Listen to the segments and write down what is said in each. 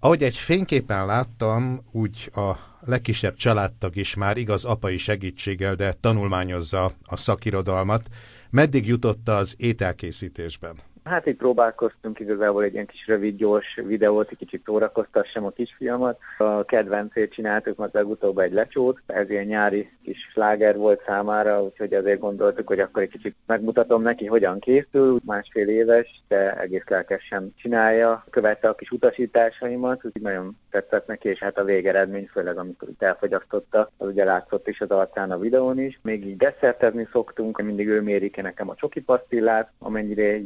Ahogy egy fényképen láttam, úgy a legkisebb családtag is már igaz apai segítséggel, de tanulmányozza a szakirodalmat. Meddig jutott az ételkészítésben? Hát itt próbálkoztunk igazából egy ilyen kis rövid, gyors videót, egy kicsit szórakoztassam a kisfiamat. A kedvencét csináltuk, majd legutóbb egy lecsót. Ez ilyen nyári kis sláger volt számára, úgyhogy azért gondoltuk, hogy akkor egy kicsit megmutatom neki, hogyan készül. Másfél éves, de egész lelkesen csinálja. Követte a kis utasításaimat, úgyhogy nagyon tetszett neki, és hát a végeredmény, főleg amikor itt elfogyasztotta, az ugye látszott is az arcán a videón is. Még így desszertezni szoktunk, mindig ő méri nekem a csoki pasztillát, amennyire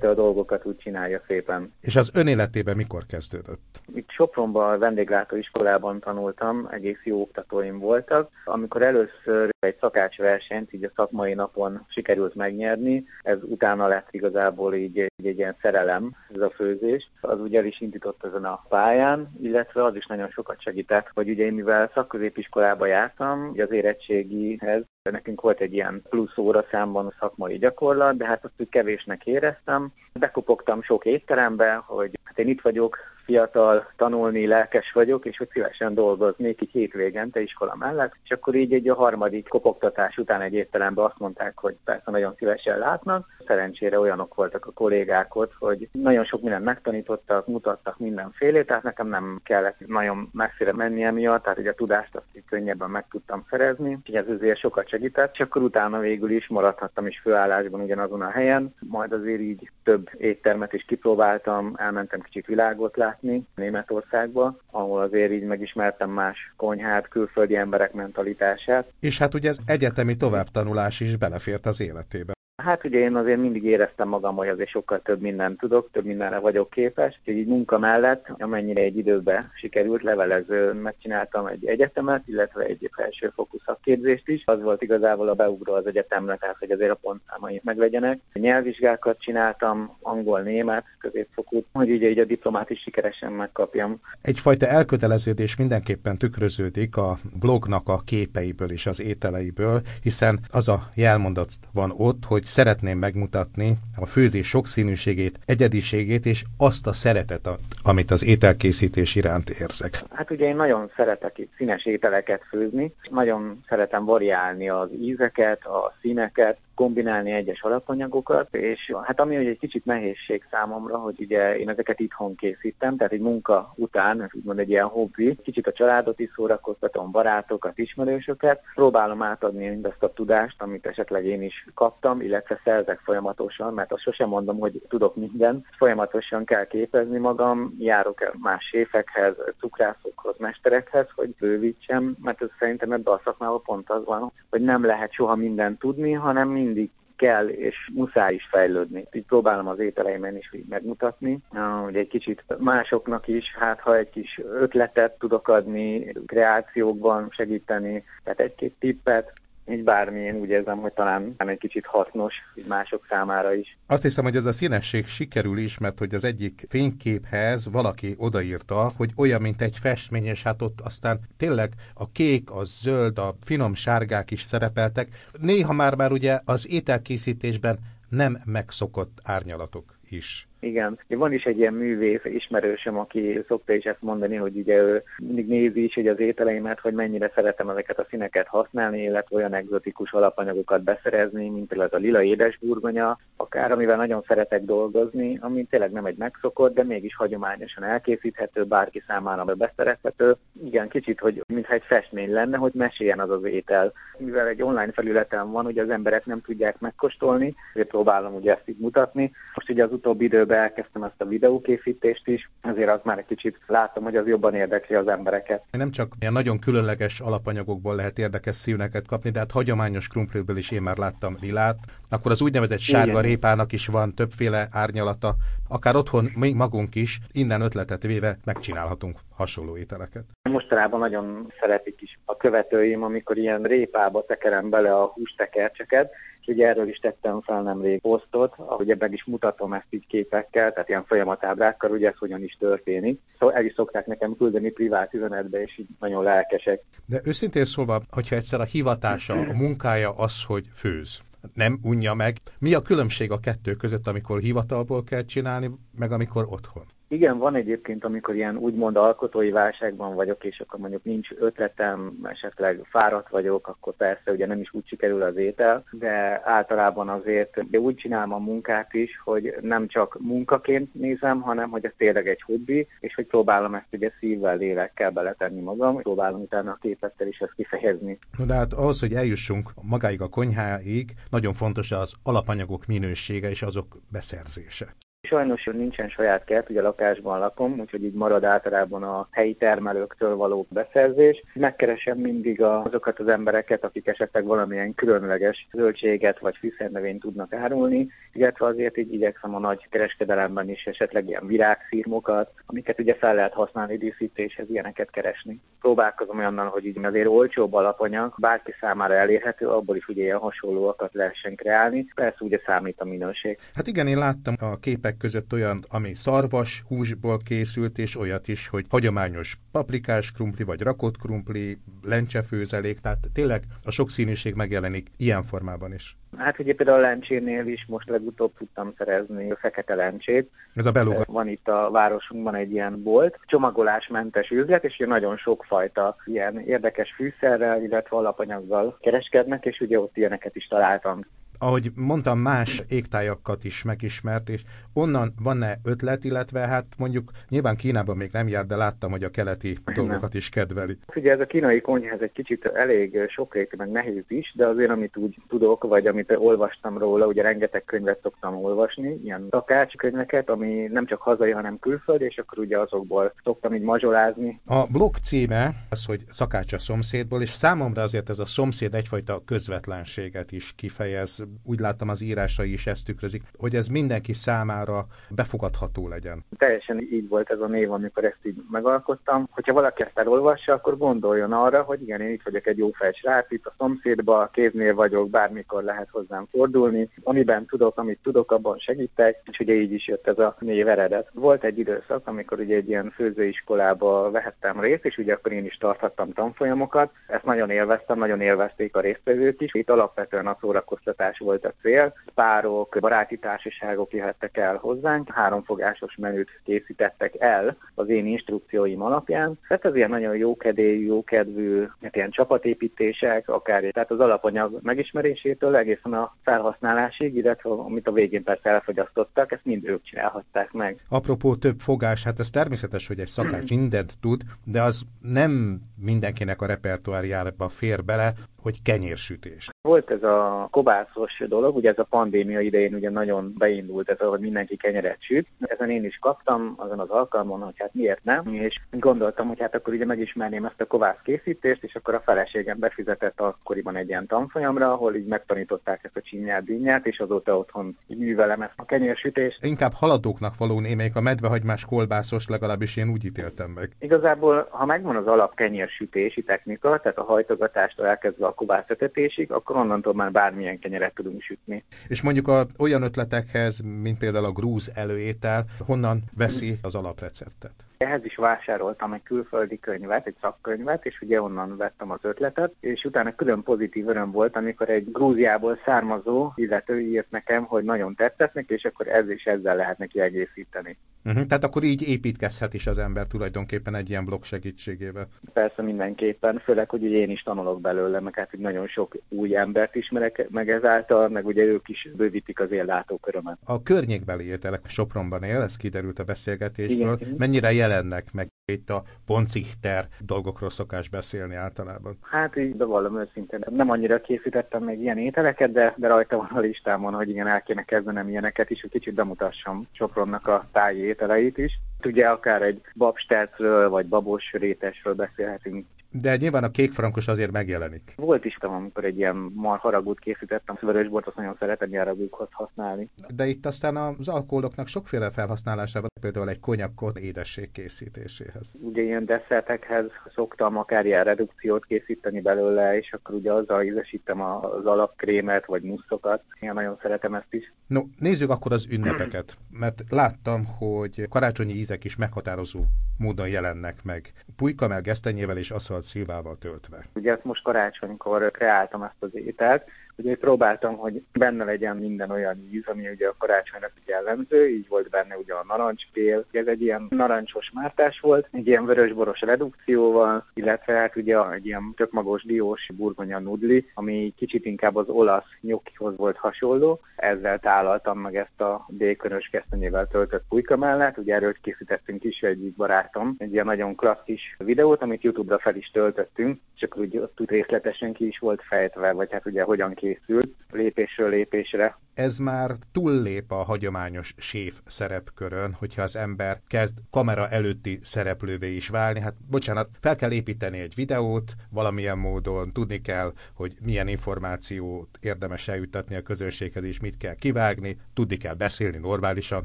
megérte a dolgokat, úgy csinálja szépen. És az önéletében mikor kezdődött? Itt Sopronban a vendéglátóiskolában tanultam, egész jó oktatóim voltak. Amikor először egy szakácsversenyt így a szakmai napon sikerült megnyerni, ez utána lett igazából így egy, egy ilyen szerelem, ez a főzés. Az ugye is indított ezen a pályán, illetve az is nagyon sokat segített, hogy ugye én mivel szakközépiskolába jártam, ugye az érettségihez Nekünk volt egy ilyen plusz óra számban a szakmai gyakorlat, de hát azt úgy kevésnek éreztem. Bekopogtam sok étterembe, hogy hát én itt vagyok, fiatal, tanulni, lelkes vagyok, és hogy szívesen dolgoznék így hétvégente iskola mellett, és akkor így egy a harmadik kopogtatás után egy értelemben azt mondták, hogy persze nagyon szívesen látnak. Szerencsére olyanok voltak a kollégák ott, hogy nagyon sok mindent megtanítottak, mutattak mindenfélét, tehát nekem nem kellett nagyon messzire menni emiatt, tehát hogy a tudást azt így könnyebben meg tudtam szerezni, és ez azért sokat segített, és akkor utána végül is maradhattam is főállásban ugyanazon a helyen, majd azért így több éttermet is kipróbáltam, elmentem kicsit világot látni, látni Németországba, ahol azért így megismertem más konyhát, külföldi emberek mentalitását. És hát ugye ez egyetemi továbbtanulás is belefért az életébe. Hát ugye én azért mindig éreztem magam, hogy azért sokkal több mindent tudok, több mindenre vagyok képes. Úgyhogy így munka mellett, amennyire egy időben sikerült, levelező megcsináltam egy egyetemet, illetve egy felsőfokú szakképzést is. Az volt igazából a beugró az egyetemre, tehát hogy azért a pontszámaim meglegyenek. Nyelvvizsgákat csináltam, angol, német, középfokú, hogy ugye így a diplomát is sikeresen megkapjam. Egyfajta elköteleződés mindenképpen tükröződik a blognak a képeiből és az ételeiből, hiszen az a jelmondat van ott, hogy szeretném megmutatni a főzés sokszínűségét, egyediségét és azt a szeretet, amit az ételkészítés iránt érzek. Hát ugye én nagyon szeretek itt színes ételeket főzni, nagyon szeretem variálni az ízeket, a színeket, kombinálni egyes alapanyagokat, és hát ami egy kicsit nehézség számomra, hogy ugye én ezeket itthon készítem, tehát egy munka után, ez úgymond egy ilyen hobbi, kicsit a családot is szórakoztatom, barátokat, ismerősöket, próbálom átadni mindazt a tudást, amit esetleg én is kaptam, illetve szerzek folyamatosan, mert azt sosem mondom, hogy tudok minden, folyamatosan kell képezni magam, járok el más séfekhez, cukrászokhoz, mesterekhez, hogy bővítsem, mert ez szerintem ebben a szakmában pont az van, hogy nem lehet soha mindent tudni, hanem mind mindig kell és muszáj is fejlődni. Így próbálom az ételeimen is így megmutatni, hogy egy kicsit másoknak is, hát ha egy kis ötletet tudok adni, kreációkban segíteni, tehát egy-két tippet, így bármi, én úgy érzem, hogy talán egy kicsit hasznos így mások számára is. Azt hiszem, hogy ez a színesség sikerül is, mert hogy az egyik fényképhez valaki odaírta, hogy olyan, mint egy festmény, és hát ott aztán tényleg a kék, a zöld, a finom sárgák is szerepeltek. Néha már-már ugye az ételkészítésben nem megszokott árnyalatok is. Igen, van is egy ilyen művész ismerősöm, aki szokta is ezt mondani, hogy ugye ő mindig nézi is hogy az ételeimet, hogy mennyire szeretem ezeket a színeket használni, illetve olyan egzotikus alapanyagokat beszerezni, mint például a lila édesburgonya, akár amivel nagyon szeretek dolgozni, ami tényleg nem egy megszokott, de mégis hagyományosan elkészíthető, bárki számára beszerezhető. Igen, kicsit, hogy mintha egy festmény lenne, hogy meséljen az az étel. Mivel egy online felületen van, hogy az emberek nem tudják megkóstolni, ezért próbálom ugye ezt így mutatni. Most ugye az utóbbi időben elkezdtem ezt a videókészítést is, ezért az már egy kicsit látom, hogy az jobban érdekli az embereket. Nem csak ilyen nagyon különleges alapanyagokból lehet érdekes szívneket kapni, de hát hagyományos krumpliből is én már láttam lilát, akkor az úgynevezett sárga Igen. répának is van többféle árnyalata, akár otthon mi magunk is innen ötletet véve megcsinálhatunk hasonló ételeket. Mostanában nagyon szeretik is a követőim, amikor ilyen répába tekerem bele a hústekercseket, és ugye erről is tettem fel nemrég posztot, ahogy ebben is mutatom ezt így képekkel, tehát ilyen folyamatábrákkal, hogy ez hogyan is történik. Szóval el is szokták nekem küldeni privát üzenetbe, és így nagyon lelkesek. De őszintén szólva, hogyha egyszer a hivatása, a munkája az, hogy főz, nem unja meg. Mi a különbség a kettő között, amikor hivatalból kell csinálni, meg amikor otthon? Igen, van egyébként, amikor ilyen úgymond alkotói válságban vagyok, és akkor mondjuk nincs ötletem, esetleg fáradt vagyok, akkor persze ugye nem is úgy sikerül az étel, de általában azért úgy csinálom a munkát is, hogy nem csak munkaként nézem, hanem hogy ez tényleg egy hobbi, és hogy próbálom ezt ugye szívvel, lélekkel beletenni magam, próbálom utána a képettel is ezt kifejezni. No, de hát ahhoz, hogy eljussunk magáig a konyháig, nagyon fontos az alapanyagok minősége és azok beszerzése. Sajnos nincsen saját kert, ugye lakásban lakom, úgyhogy így marad általában a helyi termelőktől való beszerzés. Megkeresem mindig azokat az embereket, akik esetleg valamilyen különleges zöldséget vagy fűszernövényt tudnak árulni, illetve azért így igyekszem a nagy kereskedelemben is esetleg ilyen virágszírmokat, amiket ugye fel lehet használni díszítéshez, ilyeneket keresni. Próbálkozom olyannal, hogy így azért olcsóbb alapanyag, bárki számára elérhető, abból is ugye ilyen hasonlóakat lehessen kreálni. Persze ugye számít a minőség. Hát igen, én láttam a képek ételek között olyan, ami szarvas húsból készült, és olyat is, hogy hagyományos paprikás krumpli, vagy rakott krumpli, lencsefőzelék, tehát tényleg a sokszínűség megjelenik ilyen formában is. Hát ugye például a lencsénél is most legutóbb tudtam szerezni a fekete lencsét. Ez a beluga. Van itt a városunkban egy ilyen bolt, csomagolásmentes üzlet, és ugye nagyon sokfajta ilyen érdekes fűszerrel, illetve alapanyaggal kereskednek, és ugye ott ilyeneket is találtam ahogy mondtam, más égtájakat is megismert, és onnan van-e ötlet, illetve hát mondjuk nyilván Kínában még nem járt, de láttam, hogy a keleti nem. dolgokat is kedveli. Ugye ez a kínai konyha ez egy kicsit elég sokrétű, meg nehéz is, de azért amit úgy tudok, vagy amit olvastam róla, ugye rengeteg könyvet szoktam olvasni, ilyen könyveket, ami nem csak hazai, hanem külföld, és akkor ugye azokból szoktam így mazsolázni. A blog címe az, hogy szakács a szomszédból, és számomra azért ez a szomszéd egyfajta közvetlenséget is kifejez úgy láttam az írásai is ezt tükrözik, hogy ez mindenki számára befogadható legyen. Teljesen így volt ez a név, amikor ezt így megalkottam. Hogyha valaki ezt elolvassa, akkor gondoljon arra, hogy igen, én itt vagyok egy jó srác, itt a szomszédba, kéznél vagyok, bármikor lehet hozzám fordulni. Amiben tudok, amit tudok, abban segítek, és ugye így is jött ez a név eredet. Volt egy időszak, amikor ugye egy ilyen főzőiskolába vehettem részt, és ugye akkor én is tarthattam tanfolyamokat. Ezt nagyon élveztem, nagyon élvezték a résztvevők is. Itt alapvetően a szórakoztatás volt a cél. Párok, baráti társaságok jöhettek el hozzánk, háromfogásos menüt készítettek el az én instrukcióim alapján. Tehát ez ilyen nagyon jókedélyű, jókedvű, hát ilyen csapatépítések, akár tehát az alapanyag megismerésétől egészen a felhasználásig, illetve amit a végén persze elfogyasztottak, ezt mind ők csinálhatták meg. Apropó több fogás, hát ez természetes, hogy egy szakács mindent tud, de az nem mindenkinek a repertoárjába fér bele, hogy kenyérsütés. Volt ez a kobászos dolog, ugye ez a pandémia idején ugye nagyon beindult ez, hogy mindenki kenyeret süt. Ezen én is kaptam azon az alkalmon, hogy hát miért nem, és gondoltam, hogy hát akkor ugye megismerném ezt a kovász készítést, és akkor a feleségem befizetett akkoriban egy ilyen tanfolyamra, ahol így megtanították ezt a csinyát, dinnyát, és azóta otthon művelem ezt a kenyérsütést. Inkább haladóknak való némelyik a medvehagymás kolbászos, legalábbis én úgy ítéltem meg. Igazából, ha megvan az alap kenyérsütési technika, tehát a hajtogatástól elkezdve a kovászötetésig, akkor onnantól már bármilyen kenyeret tudunk sütni. És mondjuk a, olyan ötletekhez, mint például a grúz előétel, honnan veszi az alapreceptet? Ehhez is vásároltam egy külföldi könyvet, egy szakkönyvet, és ugye onnan vettem az ötletet, és utána külön pozitív öröm volt, amikor egy Grúziából származó illető írt nekem, hogy nagyon tetszett neki, és akkor ez is ezzel lehet neki egészíteni. Uh-huh, tehát akkor így építkezhet is az ember tulajdonképpen egy ilyen blog segítségével. Persze mindenképpen, főleg, hogy ugye én is tanulok belőle, meg hát hogy nagyon sok új embert ismerek meg ezáltal, meg ugye ők is bővítik az éllátókörömet. A környékbeli ételek Sopronban él, ez kiderült a beszélgetésből. Igen. Mennyire jelennek meg itt a poncichter dolgokról szokás beszélni általában? Hát így bevallom őszintén, nem annyira készítettem még ilyen ételeket, de, de rajta van a listámon, hogy igen, el kéne kezdenem ilyeneket is, hogy kicsit bemutassam Sopronnak a táji ételeit is. Ugye akár egy babstercről vagy babos rétesről beszélhetünk, de nyilván a kék frankos azért megjelenik. Volt is, amikor egy ilyen mar haragút készítettem, vörösbort azt nagyon szeretem haragúkhoz használni. De itt aztán az alkoholoknak sokféle felhasználásával, például egy konyakot édesség készítéséhez. Ugye ilyen desszertekhez szoktam akár ilyen redukciót készíteni belőle, és akkor ugye azzal ízesítem az alapkrémet, vagy muszokat. Én nagyon szeretem ezt is. No, nézzük akkor az ünnepeket, mert láttam, hogy karácsonyi ízek is meghatározó módon jelennek meg. Pulykamel, gesztenyével és aszfalt szilvával töltve. Ugye ezt most karácsonykor kreáltam ezt az ételt, Ugye próbáltam, hogy benne legyen minden olyan íz, ami ugye a karácsonynak jellemző, így volt benne ugye a narancspél, ez egy ilyen narancsos mártás volt, egy ilyen vörösboros redukcióval, illetve hát ugye egy ilyen tök magos diós burgonya nudli, ami kicsit inkább az olasz nyokihoz volt hasonló. Ezzel tálaltam meg ezt a békönös kesztenyével töltött pulyka mellett. Ugye erről készítettünk is egy barátom egy ilyen nagyon klasszis videót, amit YouTube-ra fel is töltöttünk, csak úgy ott részletesen ki is volt fejtve, vagy hát ugye hogyan készült lépésről lépésre ez már túllép a hagyományos séf szerepkörön, hogyha az ember kezd kamera előtti szereplővé is válni. Hát bocsánat, fel kell építeni egy videót, valamilyen módon tudni kell, hogy milyen információt érdemes eljutatni a közönséghez, és mit kell kivágni, tudni kell beszélni normálisan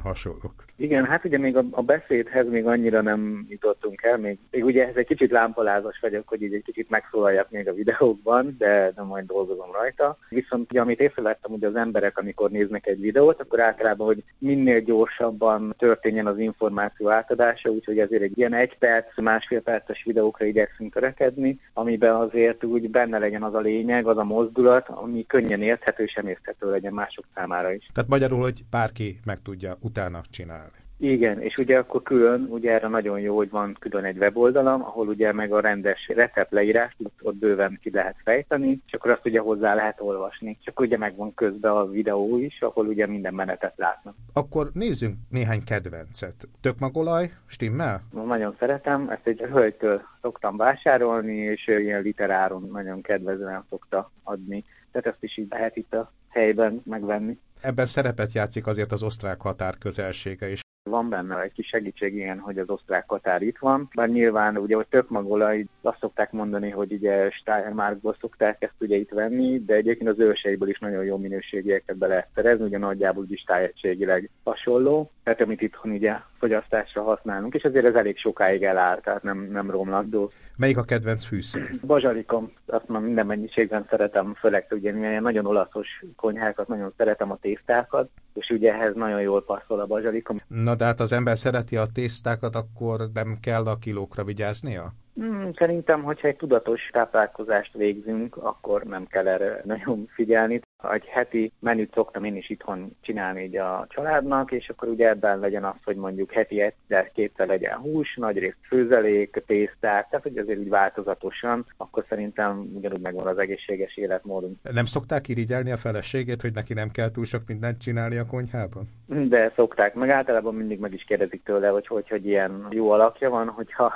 hasonlók. Igen, hát ugye még a, a beszédhez még annyira nem jutottunk el, még, még ugye ez egy kicsit lámpalázas vagyok, hogy így egy kicsit megszólaljak még a videókban, de, de majd dolgozom rajta. Viszont ugye, amit észrevettem, hogy az emberek, amikor néznek egy videót, akkor általában, hogy minél gyorsabban történjen az információ átadása, úgyhogy ezért egy ilyen egy perc, másfél perces videókra igyekszünk törekedni, amiben azért úgy benne legyen az a lényeg, az a mozdulat, ami könnyen érthető és emészthető legyen mások számára is. Tehát magyarul, hogy bárki meg tudja utána csinálni. Igen, és ugye akkor külön, ugye erre nagyon jó, hogy van külön egy weboldalam, ahol ugye meg a rendes recept leírás, ott bőven ki lehet fejteni, és akkor azt ugye hozzá lehet olvasni. Csak ugye megvan közben a videó is, ahol ugye minden menetet látnak. Akkor nézzünk néhány kedvencet. Tökmagolaj, stimmel? Nagyon szeretem, ezt egy hölgytől szoktam vásárolni, és ilyen literáron nagyon kedvezően szokta adni. Tehát ezt is így lehet itt a helyben megvenni. Ebben szerepet játszik azért az osztrák határ közelsége is. Van benne egy kis segítség ilyen, hogy az osztrák határ itt van, bár nyilván ugye, hogy tök magolaj, azt szokták mondani, hogy ugye Steiermarkból szokták ezt ugye itt venni, de egyébként az őseiből is nagyon jó minőségieket be lehet szerezni, ugye nagyjából is tájegységileg hasonló, tehát amit itthon ugye fogyasztásra használunk, és azért ez elég sokáig eláll, tehát nem, nem romlakdó. Melyik a kedvenc fűszer? Bazsalikom, azt már minden mennyiségben szeretem, főleg ugye ilyen nagyon olaszos konyhákat, nagyon szeretem a tésztákat, és ugye ehhez nagyon jól passzol a bazsalikom. Na de hát az ember szereti a tésztákat, akkor nem kell a kilókra vigyáznia? Hmm, szerintem, hogyha egy tudatos táplálkozást végzünk, akkor nem kell erre nagyon figyelni. Egy heti menüt szoktam én is itthon csinálni így a családnak, és akkor ugye ebben legyen az, hogy mondjuk heti egyszer, kétszer legyen hús, nagyrészt főzelék, tészták, tehát hogy azért úgy változatosan, akkor szerintem ugyanúgy megvan az egészséges életmódunk. Nem szokták irigyelni a feleségét, hogy neki nem kell túl sok mindent csinálni a konyhában? De szokták, meg általában mindig meg is kérdezik tőle, hogy hogy, hogy ilyen jó alakja van, hogyha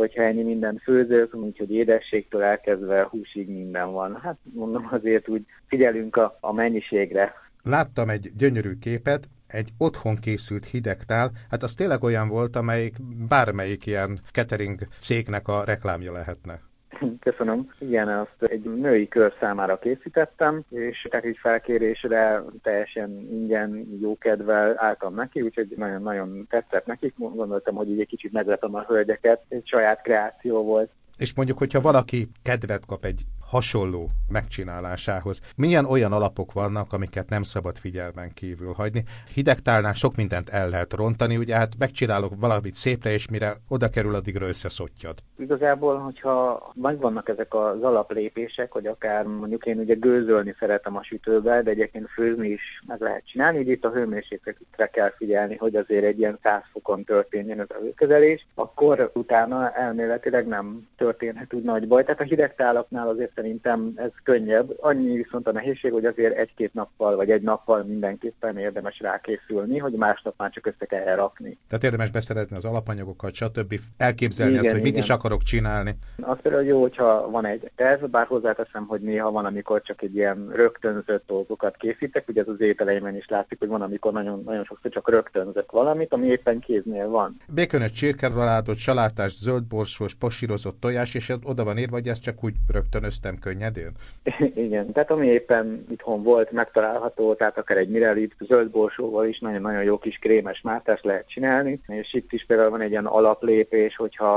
hogyha ennyi minden főzök, úgyhogy édességtől elkezdve húsig minden van. Hát mondom, azért úgy figyelünk a, a mennyiségre. Láttam egy gyönyörű képet, egy otthon készült hidegtál, hát az tényleg olyan volt, amelyik bármelyik ilyen catering cégnek a reklámja lehetne. Köszönöm. Igen, azt egy női kör számára készítettem, és tehát így felkérésre teljesen ingyen, jókedvel álltam neki, úgyhogy nagyon-nagyon tetszett nekik. Gondoltam, hogy így egy kicsit megletem a hölgyeket. Egy saját kreáció volt. És mondjuk, hogyha valaki kedvet kap egy hasonló megcsinálásához. Milyen olyan alapok vannak, amiket nem szabad figyelmen kívül hagyni? Hidegtálnál sok mindent el lehet rontani, ugye hát megcsinálok valamit szépre, és mire oda kerül, addigra összeszottyad. Igazából, hogyha megvannak ezek az alaplépések, hogy akár mondjuk én ugye gőzölni szeretem a sütőbe, de egyébként főzni is meg lehet csinálni, így itt a hőmérsékletre kell figyelni, hogy azért egy ilyen 100 fokon történjen az előkezelés, akkor utána elméletileg nem történhet úgy nagy baj. Tehát a hidegtálaknál azért szerintem ez könnyebb. Annyi viszont a nehézség, hogy azért egy-két nappal vagy egy nappal mindenképpen érdemes rákészülni, hogy másnap már csak össze kell rakni. Tehát érdemes beszerezni az alapanyagokat, stb. Elképzelni igen, azt, hogy igen. mit is akarok csinálni. Az például jó, hogyha van egy terv, bár hozzáteszem, hogy néha van, amikor csak egy ilyen rögtönzött dolgokat készítek, ugye ez az ételeimen is látszik, hogy van, amikor nagyon, nagyon sokszor csak rögtönzött valamit, ami éppen kéznél van. Békönös csirkeraládot, salátás, zöldborsos, posírozott tojás, és oda van írva, hogy ezt csak úgy rögtönöztem egészen könnyedén? Igen, tehát ami éppen itthon volt, megtalálható, tehát akár egy mirelit zöld borsóval is nagyon-nagyon jó kis krémes mártást lehet csinálni, és itt is például van egy ilyen alaplépés, hogyha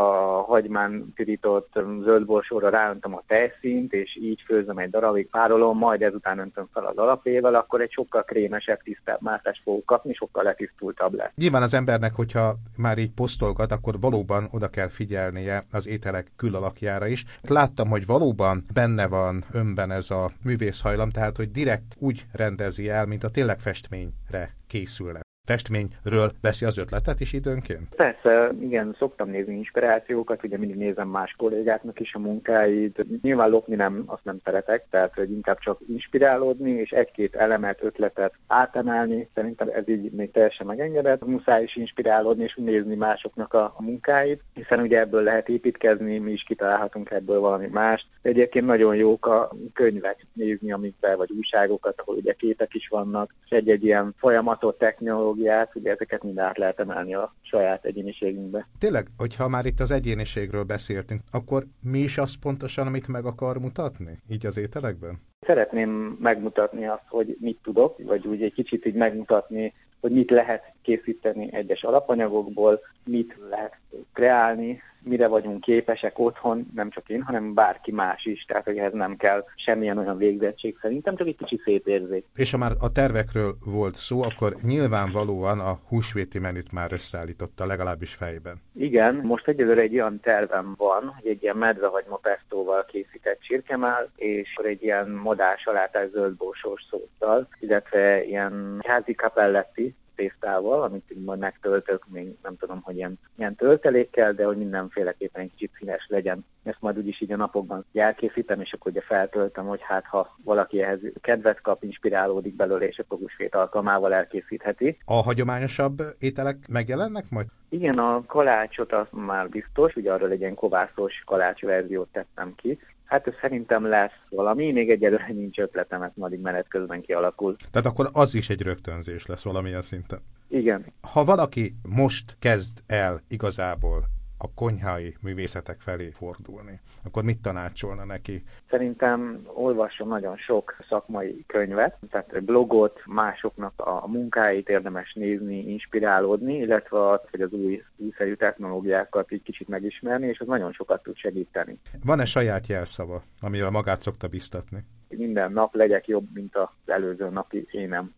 hagymán pirított zöld borsóra ráöntöm a tejszínt, és így főzöm egy darabig, párolom, majd ezután öntöm fel az alapével, akkor egy sokkal krémesebb, tisztább mártást fogok kapni, sokkal letisztultabb lesz. Nyilván az embernek, hogyha már így posztolgat, akkor valóban oda kell figyelnie az ételek külalakjára is. Láttam, hogy valóban be benne van önben ez a művészhajlam, tehát hogy direkt úgy rendezi el, mint a tényleg festményre készülne festményről veszi az ötletet is időnként? Persze, igen, szoktam nézni inspirációkat, ugye mindig nézem más kollégáknak is a munkáit. Nyilván lopni nem, azt nem szeretek, tehát hogy inkább csak inspirálódni, és egy-két elemet, ötletet átemelni, szerintem ez így még teljesen megengedett. Muszáj is inspirálódni és nézni másoknak a, a munkáit, hiszen ugye ebből lehet építkezni, mi is kitalálhatunk ebből valami mást. Egyébként nagyon jók a könyvek nézni, amikben, vagy újságokat, ahol ugye képek is vannak, és egy-egy ilyen folyamatot, technológiát, pszichológiát, ugye ezeket mind át lehet emelni a saját egyéniségünkbe. Tényleg, hogyha már itt az egyéniségről beszéltünk, akkor mi is az pontosan, amit meg akar mutatni, így az ételekben? Szeretném megmutatni azt, hogy mit tudok, vagy úgy egy kicsit így megmutatni, hogy mit lehet készíteni egyes alapanyagokból, mit lehet kreálni, mire vagyunk képesek otthon, nem csak én, hanem bárki más is, tehát hogy ehhez nem kell semmilyen olyan végzettség szerintem, csak egy kicsi szétérzék. És ha már a tervekről volt szó, akkor nyilvánvalóan a húsvéti menüt már összeállította, legalábbis fejben. Igen, most egyelőre egy olyan tervem van, hogy egy ilyen medve vagy pestóval készített csirkemál, és egy ilyen modás alátás zöldbósós szóttal, illetve ilyen házi kapelletti, tésztával, amit majd megtöltök, még nem tudom, hogy ilyen, ilyen töltelékkel, de hogy mindenféleképpen egy kicsit színes legyen. Ezt majd úgyis így a napokban elkészítem, és akkor ugye feltöltöm, hogy hát ha valaki ehhez kedvet kap, inspirálódik belőle, és akkor húsvét alkalmával elkészítheti. A hagyományosabb ételek megjelennek majd? Igen, a kalácsot az már biztos, ugye arról egy ilyen kovászos kalács verziót tettem ki, Hát ez szerintem lesz valami, még egyelőre nincs ötletem, ez majd menet közben kialakul. Tehát akkor az is egy rögtönzés lesz valamilyen szinten. Igen. Ha valaki most kezd el igazából a konyhai művészetek felé fordulni, akkor mit tanácsolna neki? Szerintem olvasson nagyon sok szakmai könyvet, tehát blogot, másoknak a munkáit érdemes nézni, inspirálódni, illetve az, hogy az új újszerű technológiákat így kicsit megismerni, és az nagyon sokat tud segíteni. Van-e saját jelszava, amivel magát szokta biztatni? Minden nap legyek jobb, mint az előző napi énem.